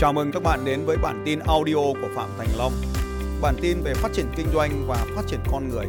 Chào mừng các bạn đến với bản tin audio của Phạm Thành Long. Bản tin về phát triển kinh doanh và phát triển con người.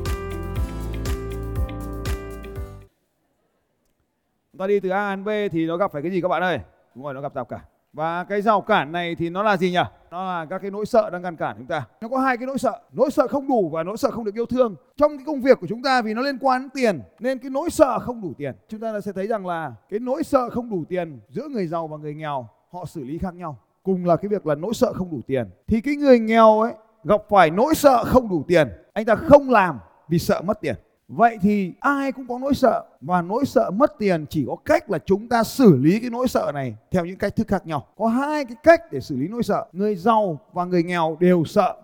Chúng ta đi từ A đến B thì nó gặp phải cái gì các bạn ơi? Đúng rồi, nó gặp rào cản. Và cái rào cản này thì nó là gì nhỉ? Nó là các cái nỗi sợ đang ngăn cản chúng ta. Nó có hai cái nỗi sợ, nỗi sợ không đủ và nỗi sợ không được yêu thương. Trong cái công việc của chúng ta vì nó liên quan đến tiền nên cái nỗi sợ không đủ tiền. Chúng ta sẽ thấy rằng là cái nỗi sợ không đủ tiền giữa người giàu và người nghèo họ xử lý khác nhau. Cùng là cái việc là nỗi sợ không đủ tiền. Thì cái người nghèo ấy gặp phải nỗi sợ không đủ tiền, anh ta không làm vì sợ mất tiền. Vậy thì ai cũng có nỗi sợ và nỗi sợ mất tiền chỉ có cách là chúng ta xử lý cái nỗi sợ này theo những cách thức khác nhau. Có hai cái cách để xử lý nỗi sợ. Người giàu và người nghèo đều sợ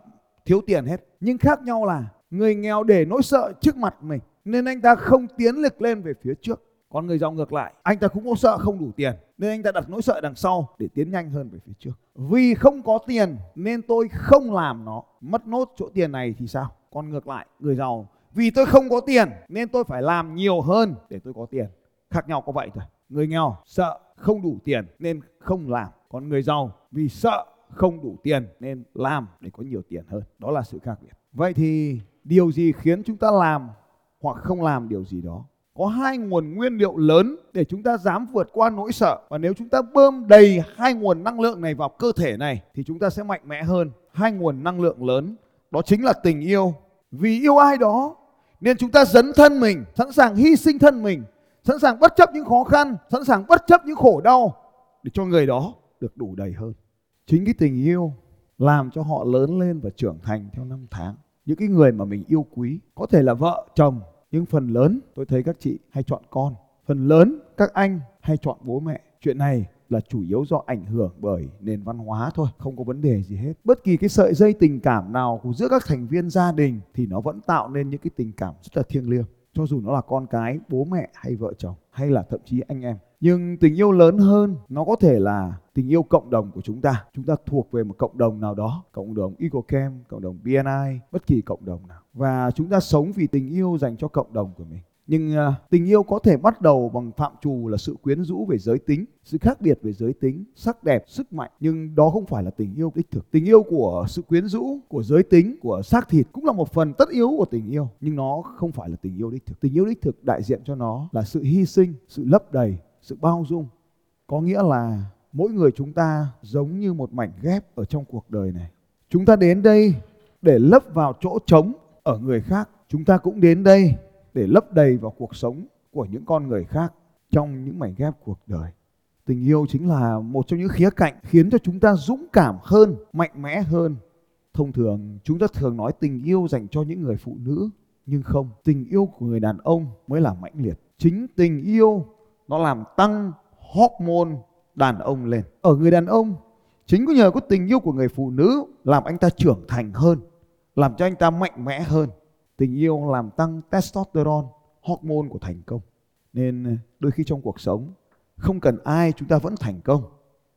thiếu tiền hết. Nhưng khác nhau là người nghèo để nỗi sợ trước mặt mình nên anh ta không tiến lực lên về phía trước. Còn người giàu ngược lại, anh ta cũng có sợ không đủ tiền nên anh ta đặt nỗi sợ đằng sau để tiến nhanh hơn về phía trước. Vì không có tiền nên tôi không làm nó, mất nốt chỗ tiền này thì sao? Còn ngược lại, người giàu. Vì tôi không có tiền nên tôi phải làm nhiều hơn để tôi có tiền. Khác nhau có vậy thôi. Người nghèo sợ không đủ tiền nên không làm. Còn người giàu vì sợ không đủ tiền nên làm để có nhiều tiền hơn. Đó là sự khác biệt. Vậy thì điều gì khiến chúng ta làm hoặc không làm điều gì đó? Có hai nguồn nguyên liệu lớn để chúng ta dám vượt qua nỗi sợ và nếu chúng ta bơm đầy hai nguồn năng lượng này vào cơ thể này thì chúng ta sẽ mạnh mẽ hơn hai nguồn năng lượng lớn đó chính là tình yêu vì yêu ai đó nên chúng ta dấn thân mình, sẵn sàng hy sinh thân mình, sẵn sàng bất chấp những khó khăn, sẵn sàng bất chấp những khổ đau để cho người đó được đủ đầy hơn. Chính cái tình yêu làm cho họ lớn lên và trưởng thành theo năm tháng. Những cái người mà mình yêu quý có thể là vợ, chồng, nhưng phần lớn tôi thấy các chị hay chọn con. Phần lớn các anh hay chọn bố mẹ. Chuyện này là chủ yếu do ảnh hưởng bởi nền văn hóa thôi, không có vấn đề gì hết. Bất kỳ cái sợi dây tình cảm nào của giữa các thành viên gia đình thì nó vẫn tạo nên những cái tình cảm rất là thiêng liêng. Cho dù nó là con cái, bố mẹ hay vợ chồng hay là thậm chí anh em. Nhưng tình yêu lớn hơn nó có thể là tình yêu cộng đồng của chúng ta. Chúng ta thuộc về một cộng đồng nào đó, cộng đồng EcoCam, cộng đồng BNI, bất kỳ cộng đồng nào. Và chúng ta sống vì tình yêu dành cho cộng đồng của mình. Nhưng uh, tình yêu có thể bắt đầu bằng phạm trù là sự quyến rũ về giới tính, sự khác biệt về giới tính, sắc đẹp, sức mạnh. Nhưng đó không phải là tình yêu đích thực. Tình yêu của sự quyến rũ, của giới tính, của xác thịt cũng là một phần tất yếu của tình yêu. Nhưng nó không phải là tình yêu đích thực. Tình yêu đích thực đại diện cho nó là sự hy sinh, sự lấp đầy, sự bao dung. Có nghĩa là mỗi người chúng ta giống như một mảnh ghép ở trong cuộc đời này. Chúng ta đến đây để lấp vào chỗ trống ở người khác. Chúng ta cũng đến đây để lấp đầy vào cuộc sống của những con người khác trong những mảnh ghép cuộc đời. Tình yêu chính là một trong những khía cạnh khiến cho chúng ta dũng cảm hơn, mạnh mẽ hơn. Thông thường chúng ta thường nói tình yêu dành cho những người phụ nữ, nhưng không, tình yêu của người đàn ông mới là mãnh liệt. Chính tình yêu nó làm tăng hormone đàn ông lên. Ở người đàn ông, chính có nhờ có tình yêu của người phụ nữ làm anh ta trưởng thành hơn, làm cho anh ta mạnh mẽ hơn. Tình yêu làm tăng testosterone, hormone của thành công. Nên ờ, đôi khi trong cuộc sống, không cần ai chúng ta vẫn thành công.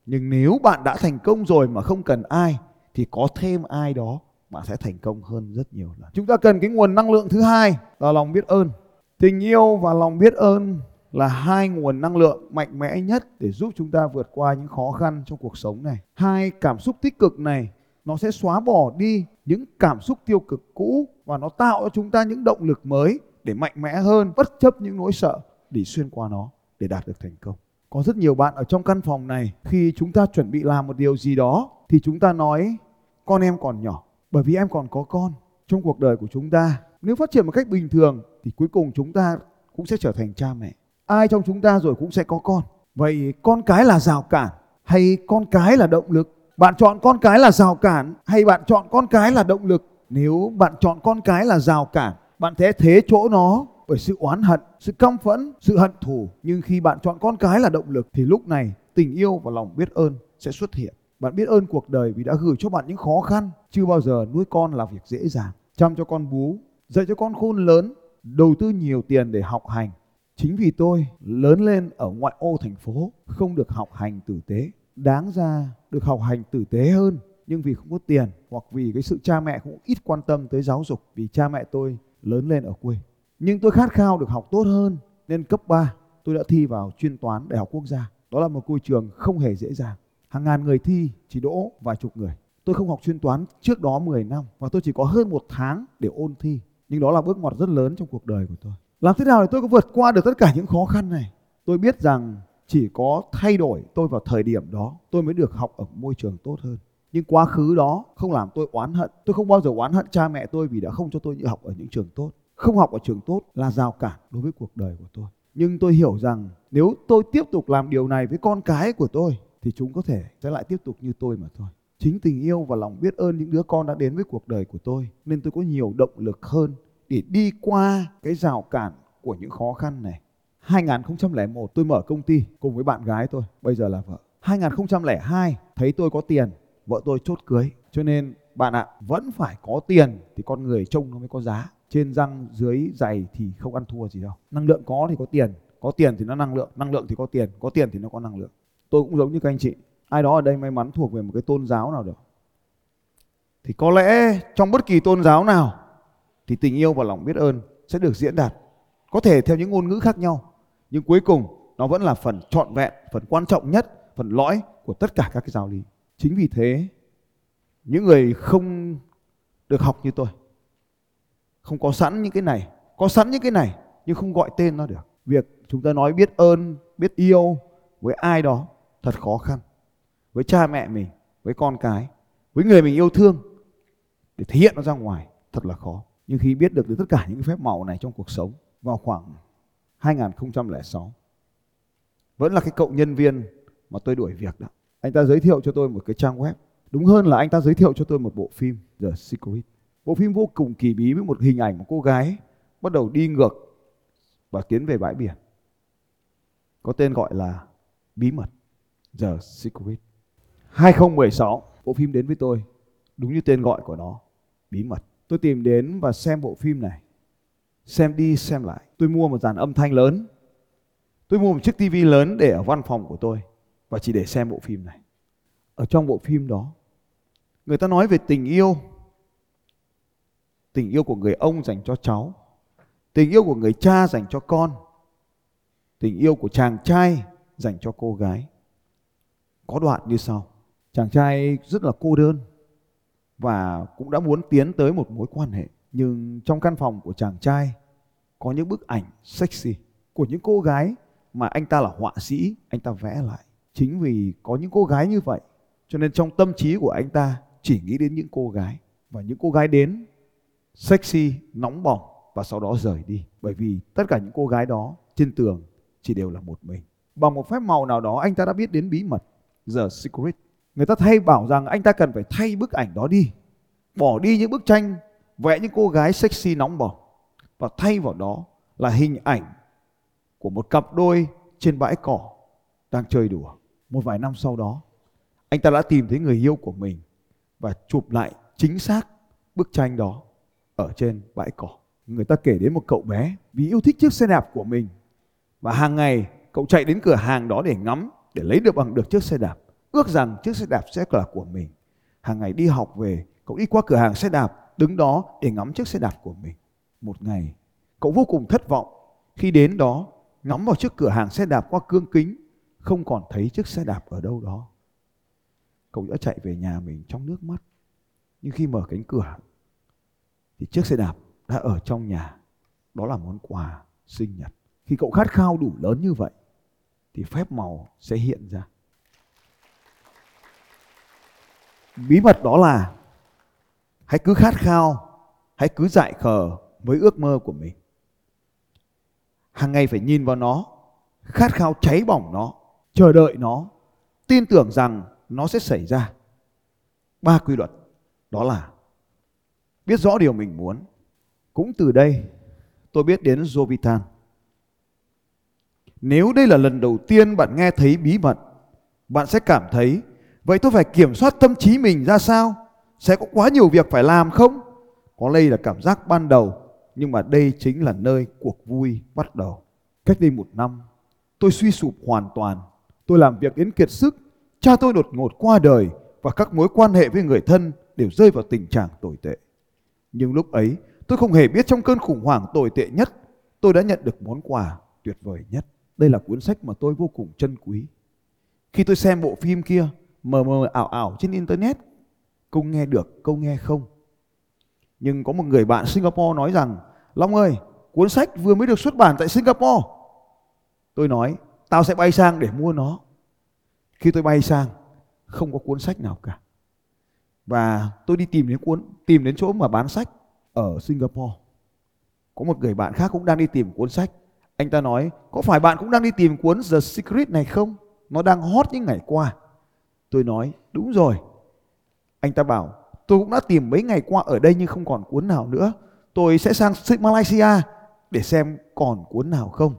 Nhưng nếu bạn đã thành công rồi mà không cần ai, thì có thêm ai đó bạn sẽ thành công hơn rất nhiều lần. Chúng ta cần cái nguồn năng lượng thứ hai, là lòng biết ơn. Tình yêu và lòng biết ơn là hai nguồn năng lượng mạnh mẽ nhất để giúp chúng ta vượt qua những khó khăn trong cuộc sống này. Hai cảm xúc tích cực này, nó sẽ xóa bỏ đi những cảm xúc tiêu cực cũ và nó tạo cho chúng ta những động lực mới để mạnh mẽ hơn, bất chấp những nỗi sợ để xuyên qua nó để đạt được thành công. Có rất nhiều bạn ở trong căn phòng này, khi chúng ta chuẩn bị làm một điều gì đó thì chúng ta nói, con em còn nhỏ, bởi vì em còn có con. Trong cuộc đời của chúng ta, nếu phát triển một cách bình thường thì cuối cùng chúng ta cũng sẽ trở thành cha mẹ. Ai trong chúng ta rồi cũng sẽ có con. Vậy con cái là rào cản hay con cái là động lực? Bạn chọn con cái là rào cản hay bạn chọn con cái là động lực? Nếu bạn chọn con cái là rào cản, bạn sẽ thế chỗ nó bởi sự oán hận, sự căm phẫn, sự hận thù. Nhưng khi bạn chọn con cái là động lực thì lúc này tình yêu và lòng biết ơn sẽ xuất hiện. Bạn biết ơn cuộc đời vì đã gửi cho bạn những khó khăn. Chưa bao giờ nuôi con là việc dễ dàng. Chăm cho con bú, dạy cho con khôn lớn, đầu tư nhiều tiền để học hành. Chính vì tôi lớn lên ở ngoại ô thành phố, không được học hành tử tế đáng ra được học hành tử tế hơn, nhưng vì không có tiền hoặc vì cái sự cha mẹ cũng ít quan tâm tới giáo dục vì cha mẹ tôi lớn lên ở quê. Nhưng tôi khát khao được học tốt hơn nên cấp 3 tôi đã thi vào chuyên toán Đại học Quốc gia. Đó là một ngôi trường không hề dễ dàng. Hàng ngàn người thi chỉ đỗ vài chục người. Tôi không học chuyên toán trước đó 10 năm và tôi chỉ có hơn một tháng để ôn thi. Nhưng đó là bước ngoặt rất lớn trong cuộc đời của tôi. Làm thế nào để tôi có vượt qua được tất cả những khó khăn này? Tôi biết rằng chỉ có thay đổi tôi vào thời điểm đó, tôi mới được học ở môi trường tốt hơn. Nhưng quá khứ đó không làm tôi oán hận. Tôi không bao giờ oán hận cha mẹ tôi vì đã không cho tôi học ở những trường tốt. Không học ở trường tốt là rào cản đối với cuộc đời của tôi. Nhưng tôi hiểu rằng nếu tôi tiếp tục làm điều này với con cái của tôi, thì chúng có thể sẽ lại tiếp tục như tôi mà thôi. Chính tình yêu và lòng biết ơn những đứa con đã đến với cuộc đời của tôi, nên tôi có nhiều động lực hơn để đi qua cái rào cản của những khó khăn này. 2001 tôi mở công ty cùng với bạn gái tôi, bây giờ là vợ. 2002 thấy tôi có tiền, vợ tôi chốt cưới. Cho nên bạn ạ, vẫn phải có tiền thì con người trông nó mới có giá. Trên răng dưới giày thì không ăn thua gì đâu. Năng lượng có thì có tiền, có tiền thì nó năng lượng, năng lượng thì có tiền, có tiền thì nó có năng lượng. Tôi cũng giống như các anh chị, ai đó ở đây may mắn thuộc về một cái tôn giáo nào đó. Thì có lẽ trong bất kỳ tôn giáo nào thì tình yêu và lòng biết ơn sẽ được diễn đạt. Có thể theo những ngôn ngữ khác nhau, nhưng cuối cùng nó vẫn là phần trọn vẹn, phần quan trọng nhất, phần lõi của tất cả các cái giáo lý. Chính vì thế, những người không được học như tôi, không có sẵn những cái này, có sẵn những cái này nhưng không gọi tên nó được. Việc chúng ta nói biết ơn, biết yêu với ai đó thật khó khăn. Với cha mẹ mình, với con cái, với người mình yêu thương để thể hiện nó ra ngoài thật là khó. Nhưng khi biết được, được tất cả những phép màu này trong cuộc sống vào khoảng 2006 vẫn là cái cậu nhân viên mà tôi đuổi việc đó. Anh ta giới thiệu cho tôi một cái trang web. Đúng hơn là anh ta giới thiệu cho tôi một bộ phim, The Secret. Bộ phim vô cùng kỳ bí với một hình ảnh một cô gái bắt đầu đi ngược và tiến về bãi biển. Có tên gọi là Bí mật, The Secret. 2016 bộ phim đến với tôi đúng như tên gọi của nó, bí mật tôi tìm đến và xem bộ phim này xem đi, xem lại. Tôi mua một dàn âm thanh lớn. Tôi mua một chiếc tivi lớn để ở văn phòng của tôi và chỉ để xem bộ phim này. Ở trong bộ phim đó, người ta nói về tình yêu. Tình yêu của người ông dành cho cháu. Tình yêu của người cha dành cho con. Tình yêu của chàng trai dành cho cô gái. Có đoạn như sau. Chàng trai rất là cô đơn và cũng đã muốn tiến tới một mối quan hệ nhưng trong căn phòng của chàng trai, có những bức ảnh sexy của những cô gái mà anh ta là họa sĩ, anh ta vẽ lại. Chính vì có những cô gái như vậy, cho nên trong tâm trí của anh ta chỉ nghĩ đến những cô gái. Và những cô gái đến, sexy, nóng bỏng và sau đó rời đi. Bởi vì tất cả những cô gái đó trên tường chỉ đều là một mình. Bằng một phép màu nào đó, anh ta đã biết đến bí mật, The Secret. Người ta thay bảo rằng anh ta cần phải thay bức ảnh đó đi. Bỏ đi những bức tranh vẽ những cô gái sexy nóng bỏng và thay vào đó là hình ảnh của một cặp đôi trên bãi cỏ đang chơi đùa. Một vài năm sau đó anh ta đã tìm thấy người yêu của mình và chụp lại chính xác bức tranh đó ở trên bãi cỏ. Người ta kể đến một cậu bé vì yêu thích chiếc xe đạp của mình và hàng ngày cậu chạy đến cửa hàng đó để ngắm để lấy được bằng được chiếc xe đạp. Ước rằng chiếc xe đạp sẽ là của mình. Hàng ngày đi học về, cậu đi qua cửa hàng xe đạp, đứng đó để ngắm chiếc xe đạp của mình. Một ngày, cậu vô cùng thất vọng khi đến đó ngắm vào chiếc cửa hàng xe đạp qua cương kính, không còn thấy chiếc xe đạp ở đâu đó. Cậu đã chạy về nhà mình trong nước mắt. Nhưng khi mở cánh cửa thì chiếc xe đạp đã ở trong nhà. Đó là món quà sinh nhật. Khi cậu khát khao đủ lớn như vậy thì phép màu sẽ hiện ra. bí mật đó là hãy cứ khát khao, hãy cứ dại khờ với ước mơ của mình. Hàng ngày phải nhìn vào nó, khát khao cháy bỏng nó, chờ đợi nó, tin tưởng rằng nó sẽ xảy ra. Ba quy luật, đó là biết rõ điều mình muốn. Cũng từ đây, tôi biết đến Jovitan. Nếu đây là lần đầu tiên bạn nghe thấy bí mật, bạn sẽ cảm thấy, Vậy tôi phải kiểm soát tâm trí mình ra sao? Sẽ có quá nhiều việc phải làm không? Có đây là cảm giác ban đầu, nhưng mà đây chính là nơi cuộc vui bắt đầu. Cách đây một năm, tôi suy sụp hoàn toàn. Tôi làm việc đến kiệt sức. Cha tôi đột ngột qua đời và các mối quan hệ với người thân đều rơi vào tình trạng tồi tệ. Nhưng lúc ấy, tôi không hề biết trong cơn khủng hoảng tồi tệ nhất, tôi đã nhận được món quà tuyệt vời nhất. Đây là cuốn sách mà tôi vô cùng trân quý. Khi tôi xem bộ phim kia, mờ mờ ảo ảo trên internet câu nghe được câu nghe không? Nhưng có một người bạn Singapore nói rằng, Long ơi, cuốn sách vừa mới được xuất bản tại Singapore. Tôi nói, tao sẽ bay sang để mua nó. Khi tôi bay sang, không có cuốn sách nào cả. Và tôi đi tìm đến cuốn, tìm đến chỗ mà bán sách ở Singapore. Có một người bạn khác cũng đang đi tìm cuốn sách. Anh ta nói, có phải bạn cũng đang đi tìm cuốn The Secret này không? Nó đang hot những ngày qua. Tôi nói, đúng rồi anh ta bảo, tôi cũng đã tìm mấy ngày qua ở đây nhưng không còn cuốn nào nữa. Tôi sẽ sang Malaysia để xem còn cuốn nào không.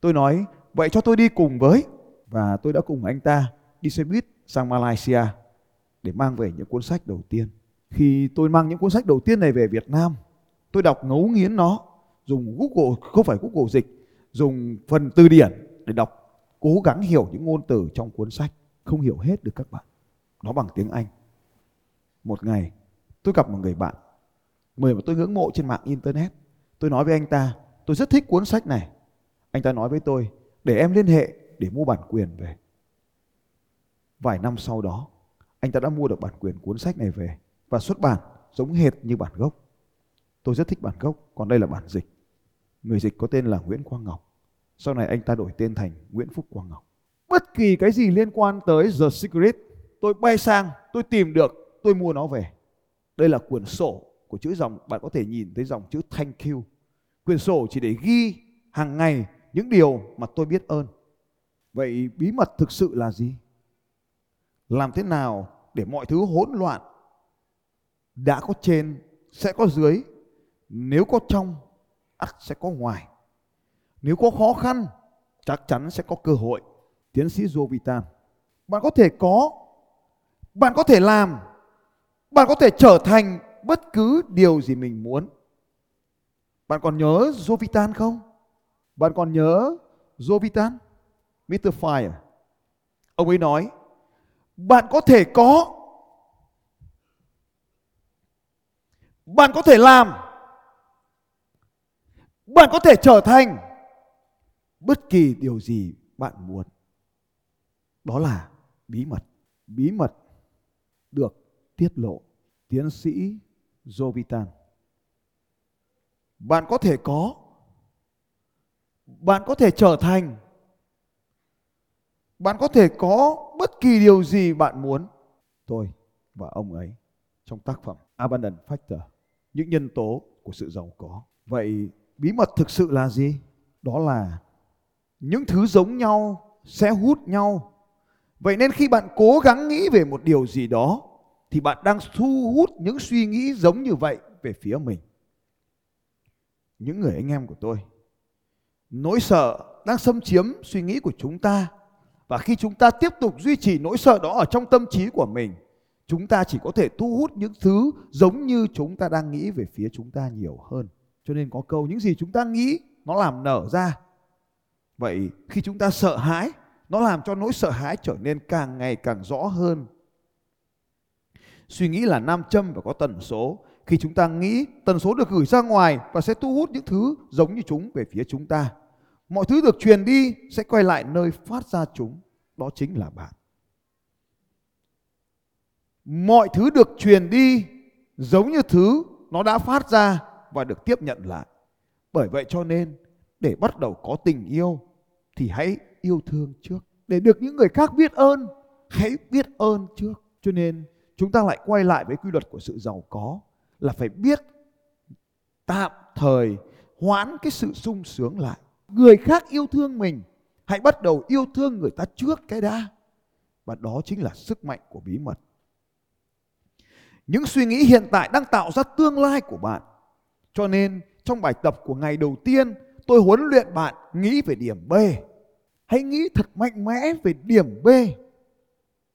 Tôi nói, vậy cho tôi đi cùng với. Và tôi đã cùng anh ta đi xe buýt sang Malaysia để mang về những cuốn sách đầu tiên. Khi tôi mang những cuốn sách đầu tiên này về Việt Nam, tôi đọc ngấu nghiến nó, dùng Google, không phải Google dịch, dùng phần từ điển để đọc, cố gắng hiểu những ngôn từ trong cuốn sách. Không hiểu hết được các bạn. Nó bằng tiếng Anh một ngày, tôi gặp một người bạn, người mà tôi ngưỡng mộ trên mạng internet. Tôi nói với anh ta, tôi rất thích cuốn sách này. Anh ta nói với tôi, để em liên hệ để mua bản quyền về. Vài năm sau đó, anh ta đã mua được bản quyền cuốn sách này về và xuất bản giống hệt như bản gốc. Tôi rất thích bản gốc, còn đây là bản dịch. Người dịch có tên là Nguyễn Quang Ngọc. Sau này anh ta đổi tên thành Nguyễn Phúc Quang Ngọc. Bất kỳ cái gì liên quan tới The Secret, tôi bay sang, tôi tìm được tôi mua nó về. Đây là quyển sổ của chữ dòng. Bạn có thể nhìn thấy dòng chữ thank you. Quyển sổ chỉ để ghi hàng ngày những điều mà tôi biết ơn. Vậy bí mật thực sự là gì? Làm thế nào để mọi thứ hỗn loạn đã có trên sẽ có dưới, nếu có trong, ắt sẽ có ngoài. Nếu có khó khăn, chắc chắn sẽ có cơ hội. Tiến sĩ Jovitan, bạn có thể có, bạn có thể làm bạn có thể trở thành bất cứ điều gì mình muốn. Bạn còn nhớ Jovitan không? Bạn còn nhớ Jovitan? Mr. Fire. Ông ấy nói, bạn có thể có, bạn có thể làm, bạn có thể trở thành bất kỳ điều gì bạn muốn. Đó là bí mật. Bí mật được tiết lộ. Tiến sĩ Jovitan. Bạn có thể có. Bạn có thể trở thành. Bạn có thể có bất kỳ điều gì bạn muốn. Tôi và ông ấy trong tác phẩm Abundant Factor, những nhân tố của sự giàu có. Vậy bí mật thực sự là gì? Đó là những thứ giống nhau, sẽ hút nhau. Vậy nên khi bạn cố gắng nghĩ về một điều gì đó thì bạn đang thu hút những suy nghĩ giống như vậy về phía mình. Những người anh em của tôi, nỗi sợ đang xâm chiếm suy nghĩ của chúng ta. Và khi chúng ta tiếp tục duy trì nỗi sợ đó ở trong tâm trí của mình, chúng ta chỉ có thể thu hút những thứ giống như chúng ta đang nghĩ về phía chúng ta nhiều hơn. Cho nên có câu, những gì chúng ta nghĩ, nó làm nở ra. Vậy khi chúng ta sợ hãi, nó làm cho nỗi sợ hãi trở nên càng ngày càng rõ hơn suy nghĩ là nam châm và có tần số. Khi chúng ta nghĩ, tần số được gửi ra ngoài và sẽ thu hút những thứ giống như chúng về phía chúng ta. Mọi thứ được truyền đi sẽ quay lại nơi phát ra chúng. Đó chính là bạn. Mọi thứ được truyền đi giống như thứ nó đã phát ra và được tiếp nhận lại. Bởi vậy cho nên, để bắt đầu có tình yêu, thì hãy yêu thương trước. Để được những người khác biết ơn, hãy biết ơn trước. Cho nên chúng ta lại quay lại với quy luật của sự giàu có là phải biết tạm thời hoãn cái sự sung sướng lại. Người khác yêu thương mình, hãy bắt đầu yêu thương người ta trước cái đã. Và đó chính là sức mạnh của bí mật. Những suy nghĩ hiện tại đang tạo ra tương lai của bạn. Cho nên, trong bài tập của ngày đầu tiên, tôi huấn luyện bạn nghĩ về điểm b. Hãy nghĩ thật mạnh mẽ về điểm b.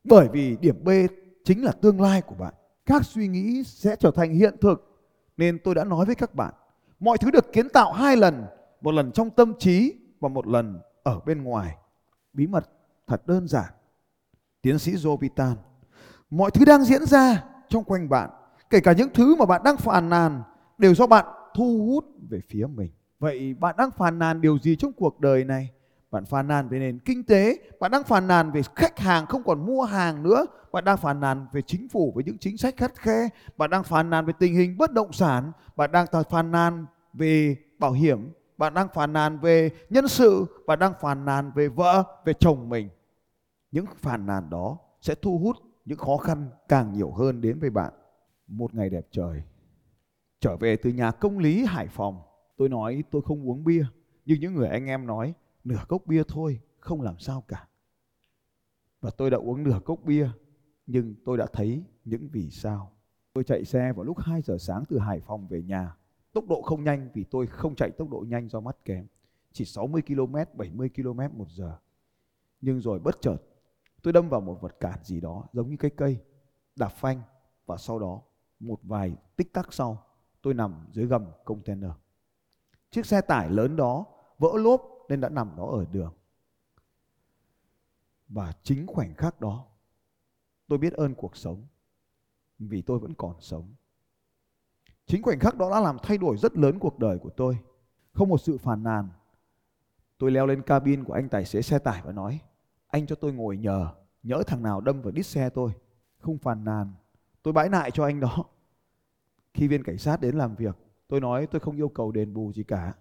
Bởi vì điểm b chính là tương lai của bạn. Các suy nghĩ sẽ trở thành hiện thực. Nên tôi đã nói với các bạn, mọi thứ được kiến tạo hai lần, một lần trong tâm trí và một lần ở bên ngoài. Bí mật thật đơn giản. Tiến sĩ jovitan, mọi thứ đang diễn ra trong quanh bạn, kể cả những thứ mà bạn đang phàn nàn, đều do bạn thu hút về phía mình. Vậy bạn đang phàn nàn điều gì trong cuộc đời này? Bạn phàn nàn về nền kinh tế, bạn đang phàn nàn về khách hàng không còn mua hàng nữa, bạn đang phàn nàn về chính phủ với những chính sách khắt khe, bạn đang phàn nàn về tình hình bất động sản, bạn đang phàn nàn về bảo hiểm, bạn đang phàn nàn về nhân sự, bạn đang phàn nàn về vợ, về chồng mình. Những phàn nàn đó sẽ thu hút những khó khăn càng nhiều hơn đến với bạn. Một ngày đẹp trời, trở về từ nhà công lý Hải Phòng, tôi nói tôi không uống bia, nhưng những người anh em nói nửa cốc bia thôi, không làm sao cả. Và tôi đã uống nửa cốc bia, nhưng tôi đã thấy những vì sao. Tôi chạy xe vào lúc 2 giờ sáng từ Hải Phòng về nhà. Tốc độ không nhanh vì tôi không chạy tốc độ nhanh do mắt kém. Chỉ 60 km, 70 km một giờ. Nhưng rồi bất chợt, tôi đâm vào một vật cản gì đó giống như cái cây, đạp phanh và sau đó một vài tích tắc sau tôi nằm dưới gầm container. Chiếc xe tải lớn đó vỡ lốp nên đã nằm đó ở đường. Và chính khoảnh khắc đó tôi biết ơn cuộc sống vì tôi vẫn còn sống. Chính khoảnh khắc đó đã làm thay đổi rất lớn cuộc đời của tôi. Không một sự phàn nàn. Tôi leo lên cabin của anh tài xế xe tải và nói anh cho tôi ngồi nhờ, nhỡ thằng nào đâm vào đít xe tôi. Không phàn nàn. Tôi bãi nại cho anh đó. Khi viên cảnh sát đến làm việc, tôi nói tôi không yêu cầu đền bù gì cả.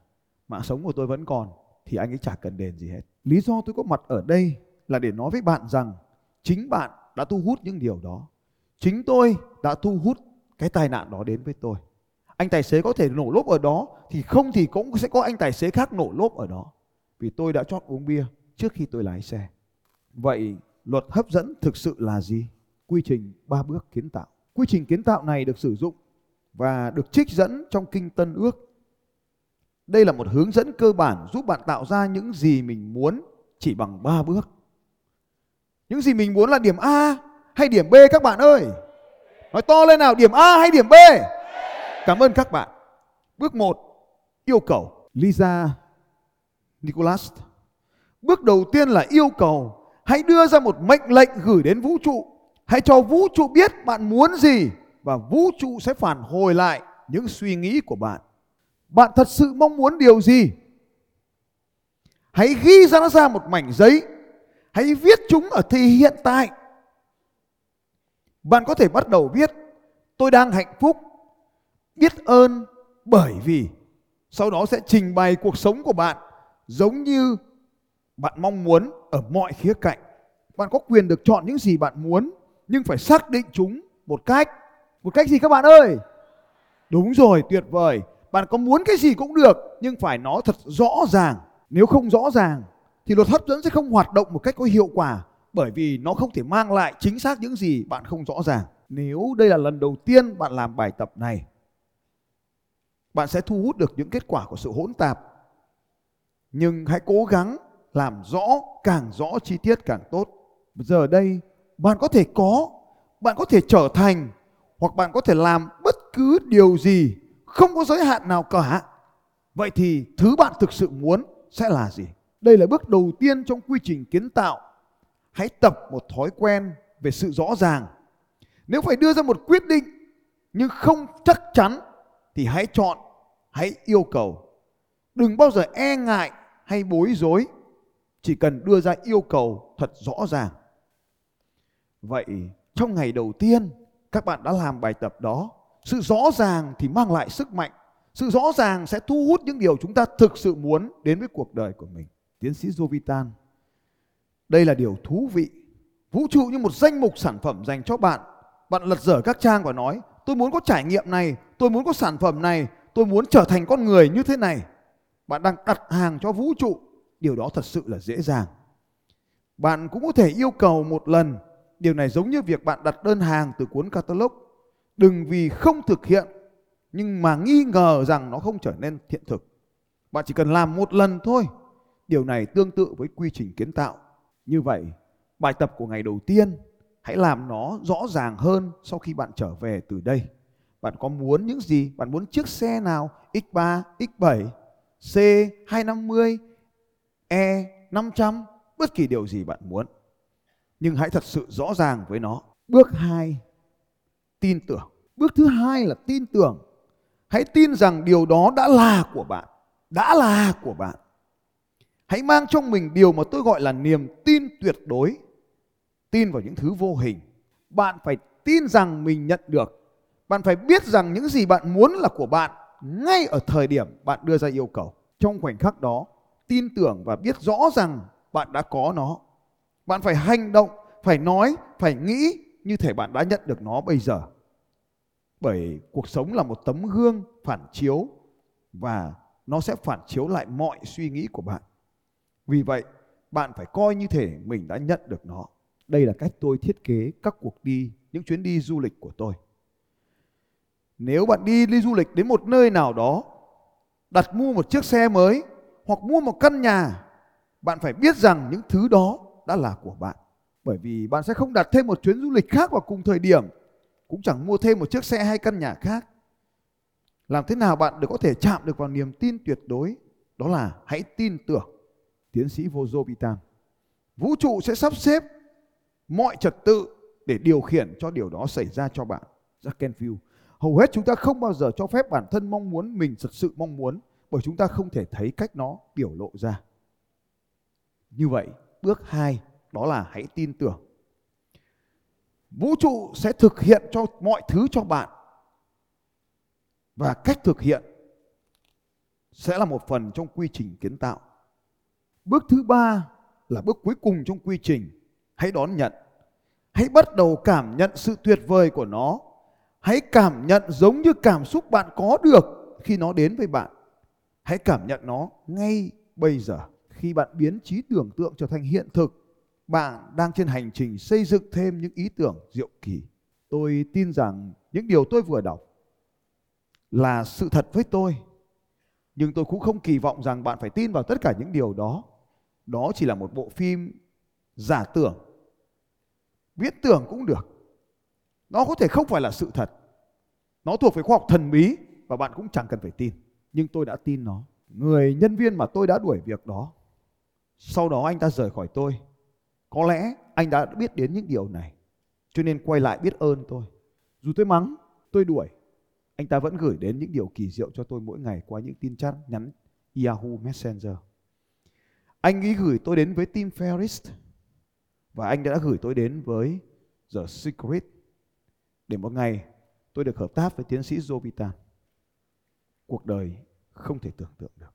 Mạng sống của tôi vẫn còn thì anh ấy chả cần đền gì hết. Lý do tôi có mặt ở đây là để nói với bạn rằng chính bạn đã thu hút những điều đó. Chính tôi đã thu hút cái tai nạn đó đến với tôi. Anh tài xế có thể nổ lốp ở đó, thì không thì cũng sẽ có anh tài xế khác nổ lốp ở đó. Vì tôi đã chót uống bia trước khi tôi lái xe. Vậy luật hấp dẫn thực sự là gì? Quy trình ba bước kiến tạo. Quy trình kiến tạo này được sử dụng và được trích dẫn trong kinh Tân Ước đây là một hướng dẫn cơ bản giúp bạn tạo ra những gì mình muốn chỉ bằng 3 bước. Những gì mình muốn là điểm A hay điểm B các bạn ơi? Nói to lên nào, điểm A hay điểm B? Cảm ơn các bạn. Bước 1, yêu cầu. Lisa Nicholas. Bước đầu tiên là yêu cầu. Hãy đưa ra một mệnh lệnh gửi đến vũ trụ. Hãy cho vũ trụ biết bạn muốn gì và vũ trụ sẽ phản hồi lại những suy nghĩ của bạn. Bạn thật sự mong muốn điều gì? Hãy ghi ra nó ra một mảnh giấy. Hãy viết chúng ở thì hiện tại. Bạn có thể bắt đầu viết tôi đang hạnh phúc, biết ơn bởi vì sau đó sẽ trình bày cuộc sống của bạn giống như bạn mong muốn ở mọi khía cạnh. Bạn có quyền được chọn những gì bạn muốn nhưng phải xác định chúng một cách. Một cách gì các bạn ơi? Đúng rồi, tuyệt vời bạn có muốn cái gì cũng được, nhưng phải nói thật rõ ràng. Nếu không rõ ràng, thì luật hấp dẫn sẽ không hoạt động một cách có hiệu quả, bởi vì nó không thể mang lại chính xác những gì bạn không rõ ràng. Nếu đây là lần đầu tiên bạn làm bài tập này, bạn sẽ thu hút được những kết quả của sự hỗn tạp. Nhưng hãy cố gắng làm rõ, càng rõ chi tiết càng tốt. Giờ đây, bạn có thể có, bạn có thể trở thành, hoặc bạn có thể làm bất cứ điều gì không có giới hạn nào cả. Vậy thì thứ bạn thực sự muốn sẽ là gì? Đây là bước đầu tiên trong quy trình kiến tạo. Hãy tập một thói quen về sự rõ ràng. Nếu phải đưa ra một quyết định nhưng không chắc chắn thì hãy chọn, hãy yêu cầu. Đừng bao giờ e ngại hay bối rối. Chỉ cần đưa ra yêu cầu thật rõ ràng. Vậy trong ngày đầu tiên các bạn đã làm bài tập đó sự rõ ràng thì mang lại sức mạnh. Sự rõ ràng sẽ thu hút những điều chúng ta thực sự muốn đến với cuộc đời của mình. Tiến sĩ Jovitan, đây là điều thú vị. Vũ trụ như một danh mục sản phẩm dành cho bạn. Bạn lật dở các trang và nói, tôi muốn có trải nghiệm này, tôi muốn có sản phẩm này, tôi muốn trở thành con người như thế này. Bạn đang đặt hàng cho vũ trụ. Điều đó thật sự là dễ dàng. Bạn cũng có thể yêu cầu một lần. Điều này giống như việc bạn đặt đơn hàng từ cuốn catalog. Đừng vì không thực hiện nhưng mà nghi ngờ rằng nó không trở nên thiện thực. Bạn chỉ cần làm một lần thôi. Điều này tương tự với quy trình kiến tạo. Như vậy, bài tập của ngày đầu tiên hãy làm nó rõ ràng hơn sau khi bạn trở về từ đây. Bạn có muốn những gì? Bạn muốn chiếc xe nào? X3, X7, C250, E500, bất kỳ điều gì bạn muốn. Nhưng hãy thật sự rõ ràng với nó. Bước 2, tin tưởng. Bước thứ hai là tin tưởng. Hãy tin rằng điều đó đã là của bạn. Đã là của bạn. Hãy mang trong mình điều mà tôi gọi là niềm tin tuyệt đối. Tin vào những thứ vô hình. Bạn phải tin rằng mình nhận được. Bạn phải biết rằng những gì bạn muốn là của bạn ngay ở thời điểm bạn đưa ra yêu cầu. Trong khoảnh khắc đó, tin tưởng và biết rõ rằng bạn đã có nó. Bạn phải hành động, phải nói, phải nghĩ như thể bạn đã nhận được nó bây giờ. Bởi cuộc sống là một tấm gương phản chiếu và nó sẽ phản chiếu lại mọi suy nghĩ của bạn. Vì vậy, bạn phải coi như thể mình đã nhận được nó. Đây là cách tôi thiết kế các cuộc đi, những chuyến đi du lịch của tôi. Nếu bạn đi đi du lịch đến một nơi nào đó, đặt mua một chiếc xe mới hoặc mua một căn nhà, bạn phải biết rằng những thứ đó đã là của bạn. Bởi vì bạn sẽ không đặt thêm một chuyến du lịch khác vào cùng thời điểm, cũng chẳng mua thêm một chiếc xe hay căn nhà khác. Làm thế nào bạn được có thể chạm được vào niềm tin tuyệt đối? Đó là hãy tin tưởng. Tiến sĩ Vozo Vũ trụ sẽ sắp xếp mọi trật tự để điều khiển cho điều đó xảy ra cho bạn. Jack Canfield. Hầu hết chúng ta không bao giờ cho phép bản thân mong muốn mình thực sự mong muốn bởi chúng ta không thể thấy cách nó biểu lộ ra. Như vậy, bước 2 đó là hãy tin tưởng. Vũ trụ sẽ thực hiện cho mọi thứ cho bạn. Và cách thực hiện sẽ là một phần trong quy trình kiến tạo. Bước thứ ba là bước cuối cùng trong quy trình. Hãy đón nhận. Hãy bắt đầu cảm nhận sự tuyệt vời của nó. Hãy cảm nhận giống như cảm xúc bạn có được khi nó đến với bạn. Hãy cảm nhận nó ngay bây giờ. Khi bạn biến trí tưởng tượng trở thành hiện thực, bạn đang trên hành trình xây dựng thêm những ý tưởng diệu kỳ. Tôi tin rằng những điều tôi vừa đọc là sự thật với tôi. Nhưng tôi cũng không kỳ vọng rằng bạn phải tin vào tất cả những điều đó. Đó chỉ là một bộ phim giả tưởng. Viễn tưởng cũng được. Nó có thể không phải là sự thật. Nó thuộc về khoa học thần bí và bạn cũng chẳng cần phải tin. Nhưng tôi đã tin nó. Người nhân viên mà tôi đã đuổi việc đó. Sau đó anh ta rời khỏi tôi. Có lẽ anh đã biết đến những điều này. Cho nên quay lại biết ơn tôi. Dù tôi mắng, tôi đuổi. Anh ta vẫn gửi đến những điều kỳ diệu cho tôi mỗi ngày qua những tin chat nhắn Yahoo Messenger. Anh ấy gửi tôi đến với Tim Ferriss và anh đã gửi tôi đến với The Secret để một ngày tôi được hợp tác với tiến sĩ Joe Cuộc đời không thể tưởng tượng được.